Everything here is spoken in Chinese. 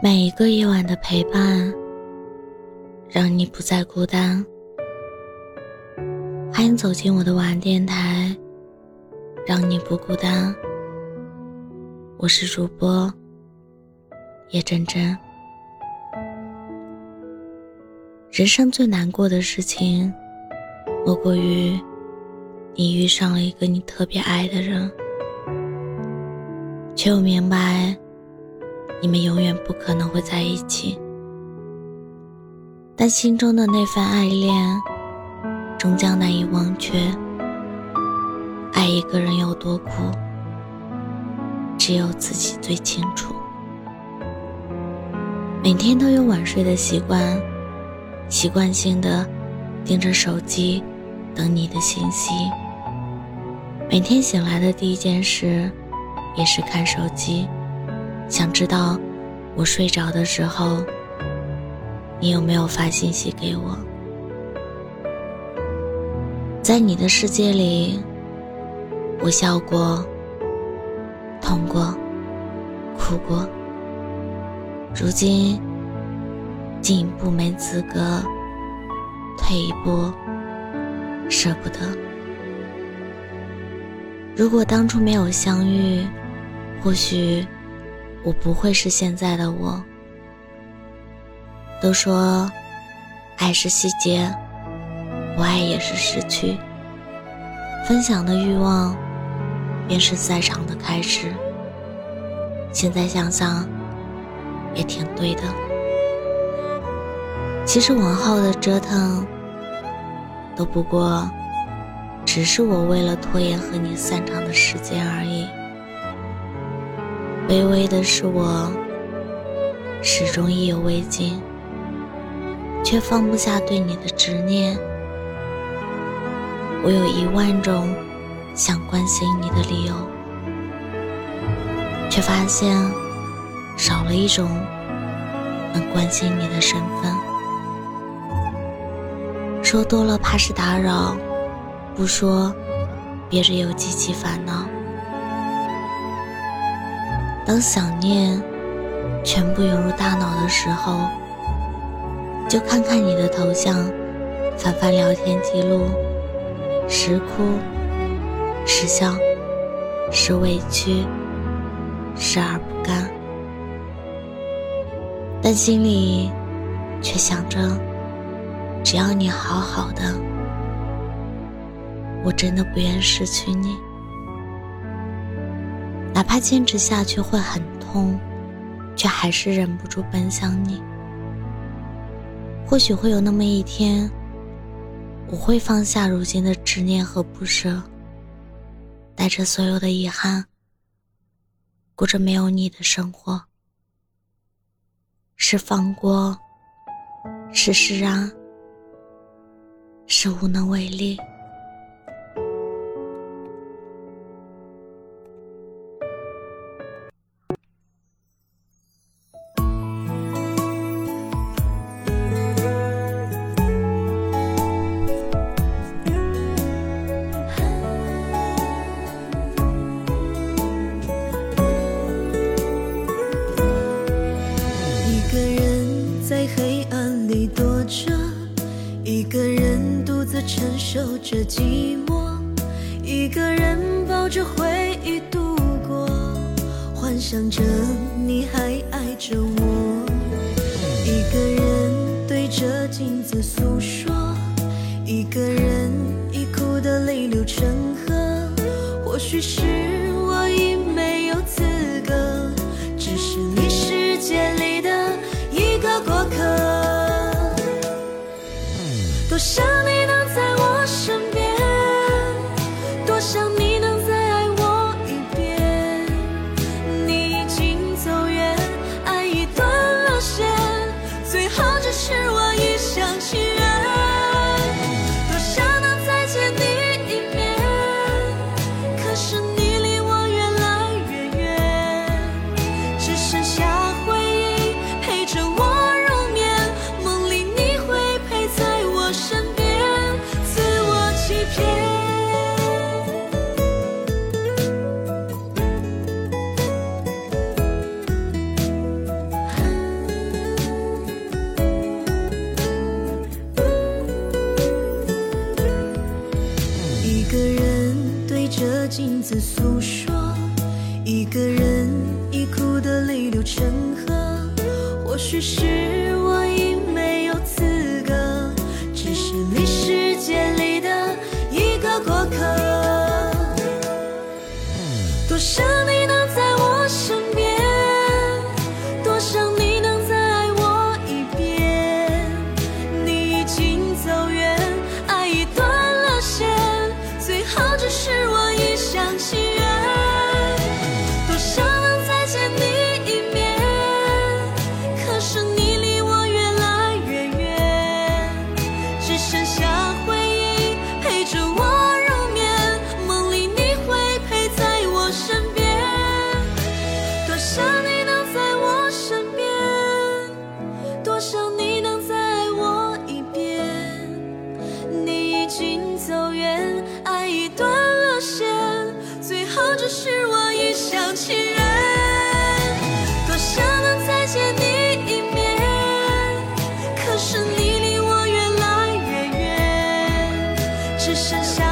每一个夜晚的陪伴，让你不再孤单。欢迎走进我的晚安电台，让你不孤单。我是主播叶真真。人生最难过的事情，莫过于你遇上了一个你特别爱的人，却又明白你们永远不可能会在一起。但心中的那份爱恋，终将难以忘却。爱一个人有多苦？只有自己最清楚。每天都有晚睡的习惯，习惯性的盯着手机等你的信息。每天醒来的第一件事也是看手机，想知道我睡着的时候你有没有发信息给我。在你的世界里，我笑过。痛过，哭过，如今进一步没资格，退一步舍不得。如果当初没有相遇，或许我不会是现在的我。都说爱是细节，不爱也是失去。分享的欲望。便是赛场的开始。现在想想，也挺对的。其实往后的折腾，都不过，只是我为了拖延和你散场的时间而已。卑微的是我，始终意犹未尽，却放不下对你的执念。我有一万种。想关心你的理由，却发现少了一种能关心你的身份。说多了怕是打扰，不说别人又激起烦恼。当想念全部涌入大脑的时候，就看看你的头像，翻翻聊天记录，时哭。时笑，时委屈，时而不甘，但心里却想着，只要你好好的，我真的不愿失去你。哪怕坚持下去会很痛，却还是忍不住奔向你。或许会有那么一天，我会放下如今的执念和不舍。带着所有的遗憾，过着没有你的生活，是放过，是释然，是无能为力。承受着寂寞，一个人抱着回忆度过，幻想着你还爱着我。一个人对着镜子诉说，一个人已哭得泪流成河。或许是我已没有资格，只是你一个人对着镜子诉说，一个人已哭得泪流成河。或许是。剩下。